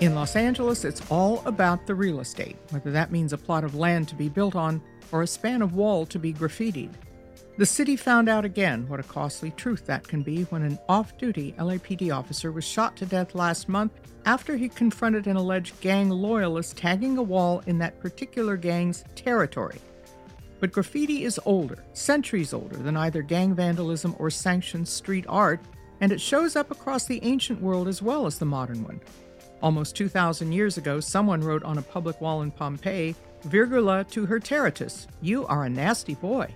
In Los Angeles, it's all about the real estate, whether that means a plot of land to be built on or a span of wall to be graffitied. The city found out again what a costly truth that can be when an off duty LAPD officer was shot to death last month after he confronted an alleged gang loyalist tagging a wall in that particular gang's territory. But graffiti is older, centuries older than either gang vandalism or sanctioned street art, and it shows up across the ancient world as well as the modern one. Almost 2,000 years ago, someone wrote on a public wall in Pompeii, Virgula to Tertius, you are a nasty boy.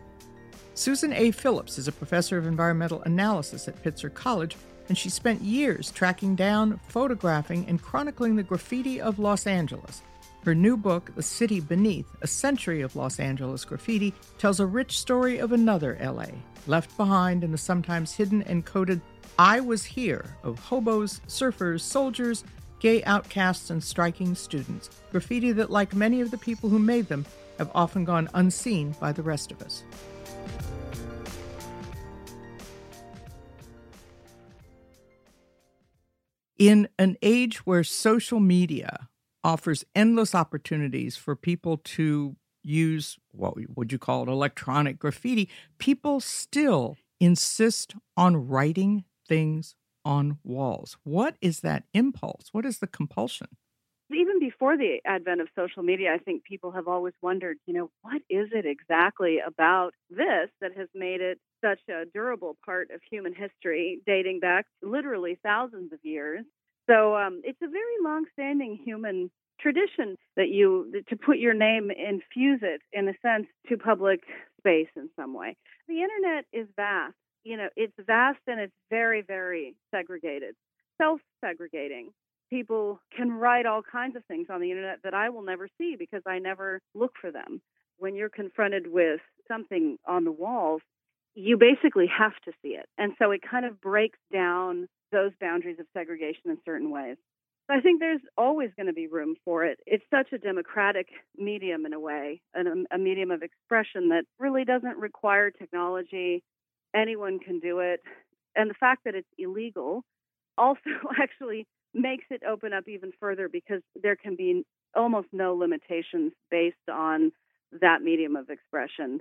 Susan A. Phillips is a professor of environmental analysis at Pitzer College, and she spent years tracking down, photographing, and chronicling the graffiti of Los Angeles. Her new book, The City Beneath A Century of Los Angeles Graffiti, tells a rich story of another LA, left behind in the sometimes hidden and coded I Was Here of hobos, surfers, soldiers, gay outcasts, and striking students. Graffiti that, like many of the people who made them, have often gone unseen by the rest of us. In an age where social media offers endless opportunities for people to use what would you call it electronic graffiti, people still insist on writing things on walls. What is that impulse? What is the compulsion? Even before the advent of social media, I think people have always wondered, you know, what is it exactly about this that has made it such a durable part of human history, dating back literally thousands of years. So um, it's a very long-standing human tradition that you to put your name, infuse it in a sense to public space in some way. The internet is vast. You know, it's vast and it's very, very segregated, self-segregating. People can write all kinds of things on the internet that I will never see because I never look for them. When you're confronted with something on the walls, you basically have to see it. And so it kind of breaks down those boundaries of segregation in certain ways. I think there's always going to be room for it. It's such a democratic medium in a way, a, a medium of expression that really doesn't require technology. Anyone can do it. And the fact that it's illegal also actually makes it open up even further because there can be almost no limitations based on that medium of expression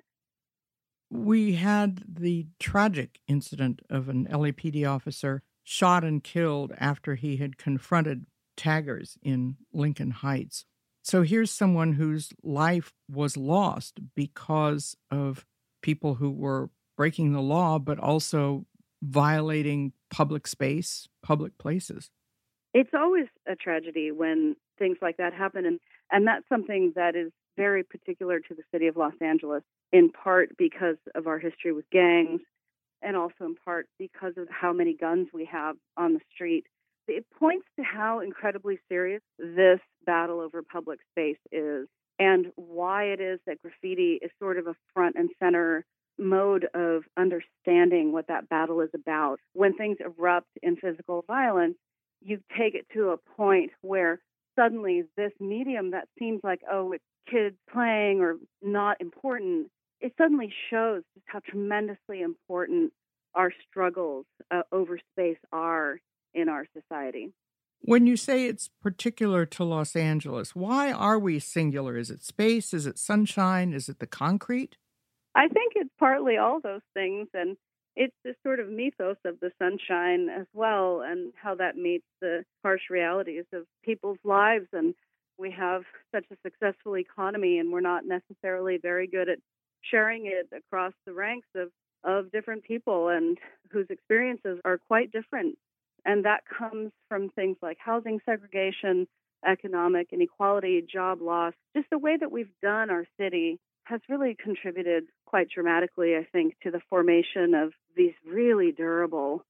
we had the tragic incident of an LAPD officer shot and killed after he had confronted taggers in Lincoln Heights. So here's someone whose life was lost because of people who were breaking the law, but also violating public space, public places. It's always a tragedy when things like that happen. And, and that's something that is very particular to the city of Los Angeles, in part because of our history with gangs, and also in part because of how many guns we have on the street. It points to how incredibly serious this battle over public space is, and why it is that graffiti is sort of a front and center mode of understanding what that battle is about. When things erupt in physical violence, you take it to a point where suddenly this medium that seems like, oh, it's kids playing or not important, it suddenly shows just how tremendously important our struggles uh, over space are in our society. When you say it's particular to Los Angeles, why are we singular? Is it space? Is it sunshine? Is it the concrete? I think it's partly all those things. And it's this sort of mythos of the sunshine as well, and how that meets the harsh realities of people's lives. And we have such a successful economy, and we're not necessarily very good at sharing it across the ranks of, of different people and whose experiences are quite different. And that comes from things like housing segregation, economic inequality, job loss, just the way that we've done our city has really contributed quite dramatically, I think, to the formation of these really durable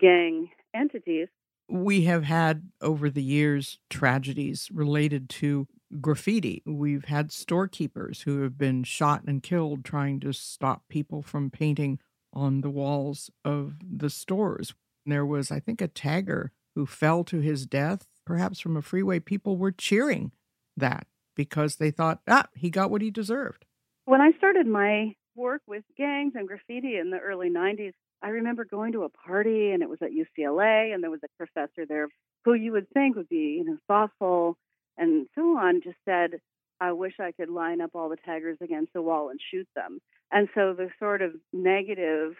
gang entities. We have had over the years tragedies related to graffiti. We've had storekeepers who have been shot and killed trying to stop people from painting on the walls of the stores. There was, I think, a tagger who fell to his death, perhaps from a freeway. People were cheering that because they thought, ah, he got what he deserved. When I started my work with gangs and graffiti in the early 90s, I remember going to a party and it was at UCLA and there was a professor there who you would think would be, you know, thoughtful and so on, just said, I wish I could line up all the taggers against the wall and shoot them. And so the sort of negative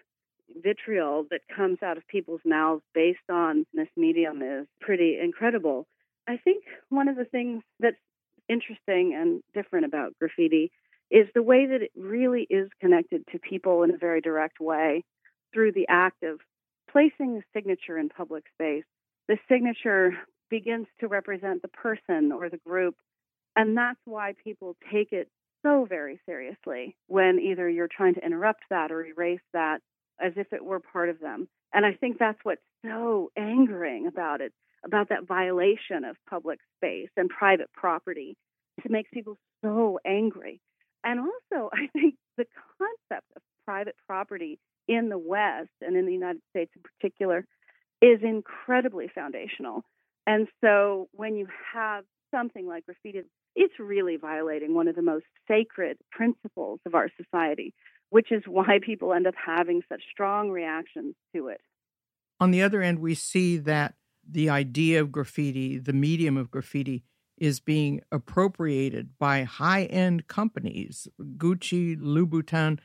vitriol that comes out of people's mouths based on this medium is pretty incredible. I think one of the things that's interesting and different about graffiti is the way that it really is connected to people in a very direct way through the act of placing the signature in public space. The signature begins to represent the person or the group, and that's why people take it so very seriously when either you're trying to interrupt that or erase that as if it were part of them. And I think that's what's so angering about it, about that violation of public space and private property. It makes people so angry. And also, I think the concept of private property in the West and in the United States in particular is incredibly foundational. And so when you have something like graffiti, it's really violating one of the most sacred principles of our society, which is why people end up having such strong reactions to it. On the other end, we see that the idea of graffiti, the medium of graffiti, is being appropriated by high end companies. Gucci, Louboutin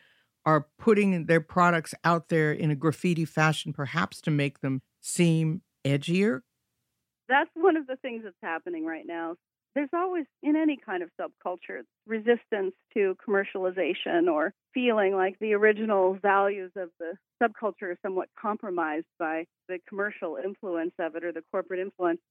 are putting their products out there in a graffiti fashion, perhaps to make them seem edgier. That's one of the things that's happening right now. There's always, in any kind of subculture, resistance to commercialization or feeling like the original values of the subculture are somewhat compromised by the commercial influence of it or the corporate influence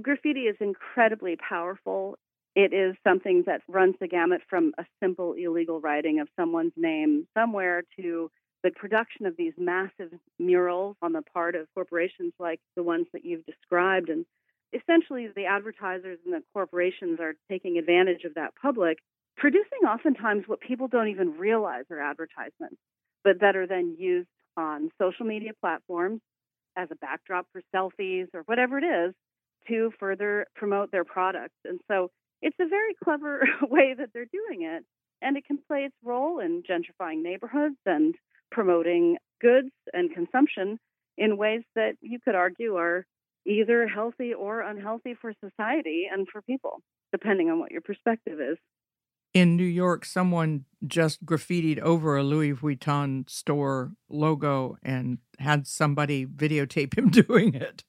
graffiti is incredibly powerful. It is something that runs the gamut from a simple illegal writing of someone's name somewhere to the production of these massive murals on the part of corporations like the ones that you've described. And essentially, the advertisers and the corporations are taking advantage of that public, producing oftentimes what people don't even realize are advertisements, but that are then used on social media platforms as a backdrop for selfies or whatever it is to further promote their products. And so it's a very clever way that they're doing it. And it can play its role in gentrifying neighborhoods and promoting goods and consumption in ways that you could argue are either healthy or unhealthy for society and for people, depending on what your perspective is. In New York, someone just graffitied over a Louis Vuitton store logo and had somebody videotape him doing it.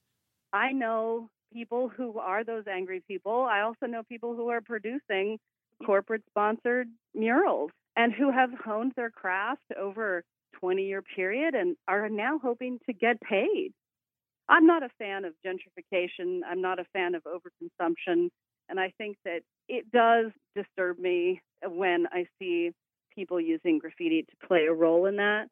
I know people who are those angry people. I also know people who are producing corporate sponsored murals and who have honed their craft over 20 year period and are now hoping to get paid. I'm not a fan of gentrification. I'm not a fan of overconsumption. And I think that it does disturb me when I see people using graffiti to play a role in that.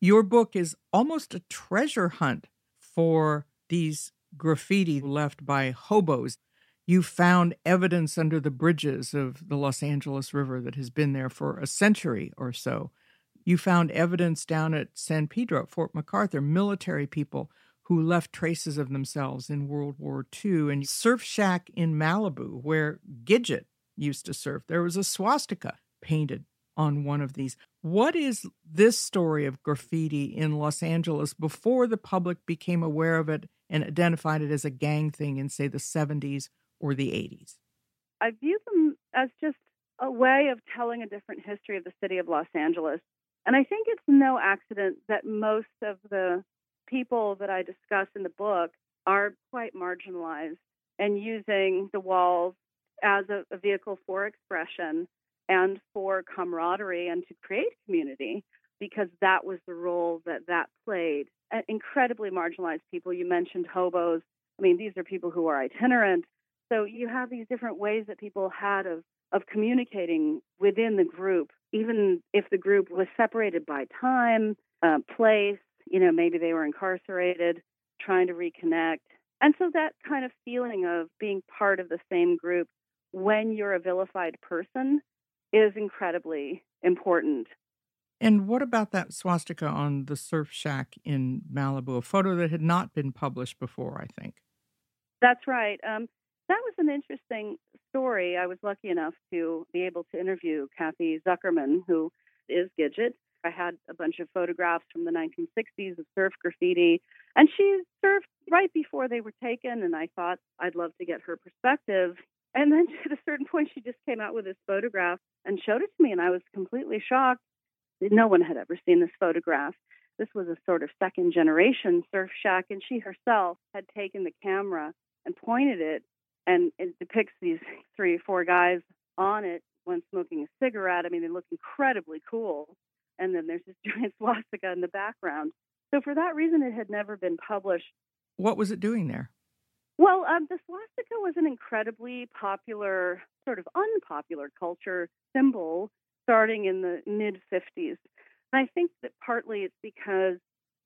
Your book is almost a treasure hunt for these graffiti left by hobos. You found evidence under the bridges of the Los Angeles River that has been there for a century or so. You found evidence down at San Pedro, Fort MacArthur, military people who left traces of themselves in World War II. And Surf Shack in Malibu, where Gidget used to surf, there was a swastika painted on one of these. What is this story of graffiti in Los Angeles before the public became aware of it and identified it as a gang thing in, say, the 70s or the 80s? I view them as just a way of telling a different history of the city of Los Angeles. And I think it's no accident that most of the people that I discuss in the book are quite marginalized and using the walls as a, a vehicle for expression and for camaraderie and to create community because that was the role that that played. Incredibly marginalized people. You mentioned hobos. I mean, these are people who are itinerant. So you have these different ways that people had of of communicating within the group, even if the group was separated by time, uh, place. You know, maybe they were incarcerated, trying to reconnect. And so that kind of feeling of being part of the same group when you're a vilified person is incredibly important. And what about that swastika on the surf shack in Malibu, a photo that had not been published before, I think? That's right. Um, that was an interesting story. I was lucky enough to be able to interview Kathy Zuckerman, who is Gidget. I had a bunch of photographs from the 1960s of surf graffiti, and she surfed right before they were taken, and I thought I'd love to get her perspective. And then at a certain point, she just came out with this photograph and showed it to me, and I was completely shocked. No one had ever seen this photograph. This was a sort of second generation surf shack, and she herself had taken the camera and pointed it, and it depicts these three or four guys on it, one smoking a cigarette. I mean, they look incredibly cool. And then there's this giant swastika in the background. So for that reason, it had never been published. What was it doing there? Well, um, the swastika was an incredibly popular, sort of unpopular culture symbol starting in the mid 50s. And I think that partly it's because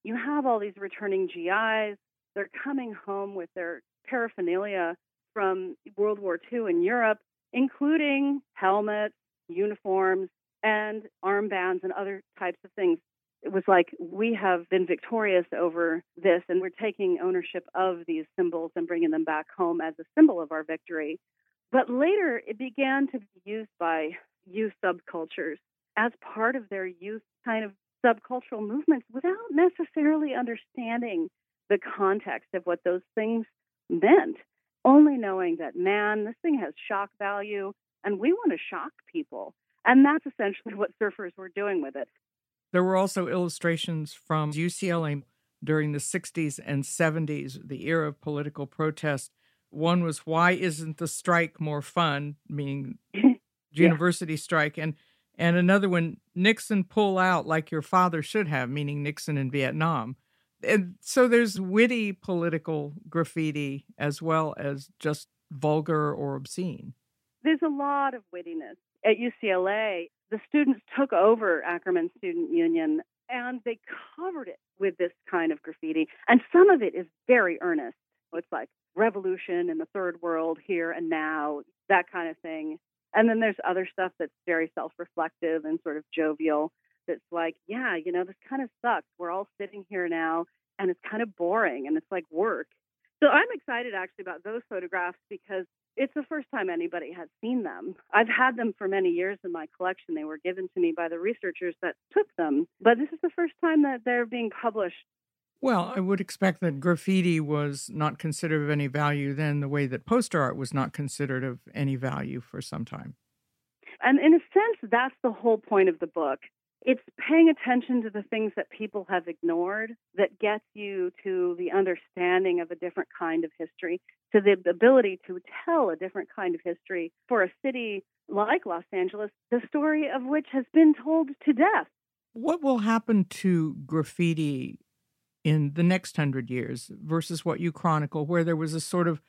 you have all these returning GIs. They're coming home with their paraphernalia from World War II in Europe, including helmets, uniforms, and armbands and other types of things. It was like we have been victorious over this, and we're taking ownership of these symbols and bringing them back home as a symbol of our victory. But later, it began to be used by youth subcultures as part of their youth kind of subcultural movements without necessarily understanding the context of what those things meant. Only knowing that, man, this thing has shock value and we want to shock people. And that's essentially what surfers were doing with it. There were also illustrations from UCLA during the 60s and 70s, the era of political protest. One was, Why isn't the strike more fun? Meaning yeah. university strike. And and another one, Nixon pull out like your father should have, meaning Nixon in Vietnam. And so there's witty political graffiti as well as just vulgar or obscene. There's a lot of wittiness at UCLA, the students took over Ackerman Student Union and they covered it with this kind of graffiti. And some of it is very earnest. It's like revolution in the third world here and now, that kind of thing. And then there's other stuff that's very self reflective and sort of jovial. That's like, yeah, you know, this kind of sucks. We're all sitting here now and it's kind of boring and it's like work. So I'm excited actually about those photographs because it's the first time anybody has seen them. I've had them for many years in my collection. They were given to me by the researchers that took them, but this is the first time that they're being published. Well, I would expect that graffiti was not considered of any value then, the way that poster art was not considered of any value for some time. And in a sense, that's the whole point of the book it's paying attention to the things that people have ignored that gets you to the understanding of a different kind of history, to the ability to tell a different kind of history for a city like Los Angeles, the story of which has been told to death. What will happen to graffiti in the next hundred years versus what you chronicle, where there was a sort of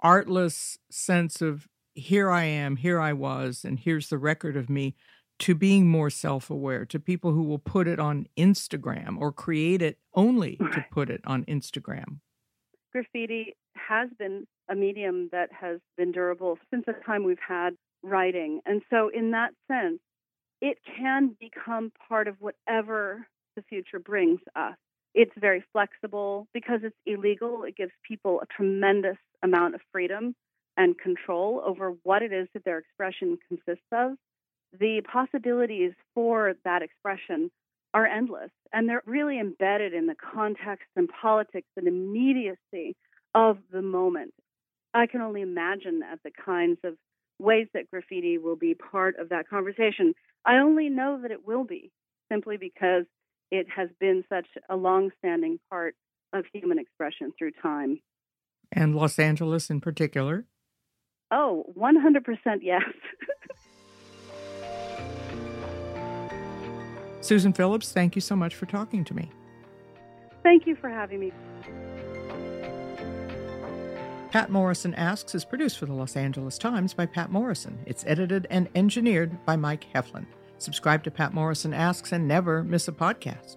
artless sense of here I am, here I was, and here's the record of me? to being more self aware, to people who will put it on Instagram or create it only to put it on Instagram? Graffiti has been a medium that has been durable since the time we've had writing. And so, in that sense, it can become part of whatever the future brings us. It's very flexible because it's illegal. It gives people a tremendous amount of freedom and control over what it is that their expression consists of the possibilities for that expression are endless and they're really embedded in the context and politics and immediacy of the moment. I can only imagine at the kinds of ways that graffiti will be part of that conversation. I only know that it will be simply because it has been such a long-standing part of human expression through time. And Los Angeles in particular? Oh, 100% yes. Susan Phillips, thank you so much for talking to me. Thank you for having me. Patt Morrison Asks is produced for the Los Angeles Times by Patt Morrison. It's edited and engineered by Mike Heflin. Subscribe to Patt Morrison Asks and never miss a podcast.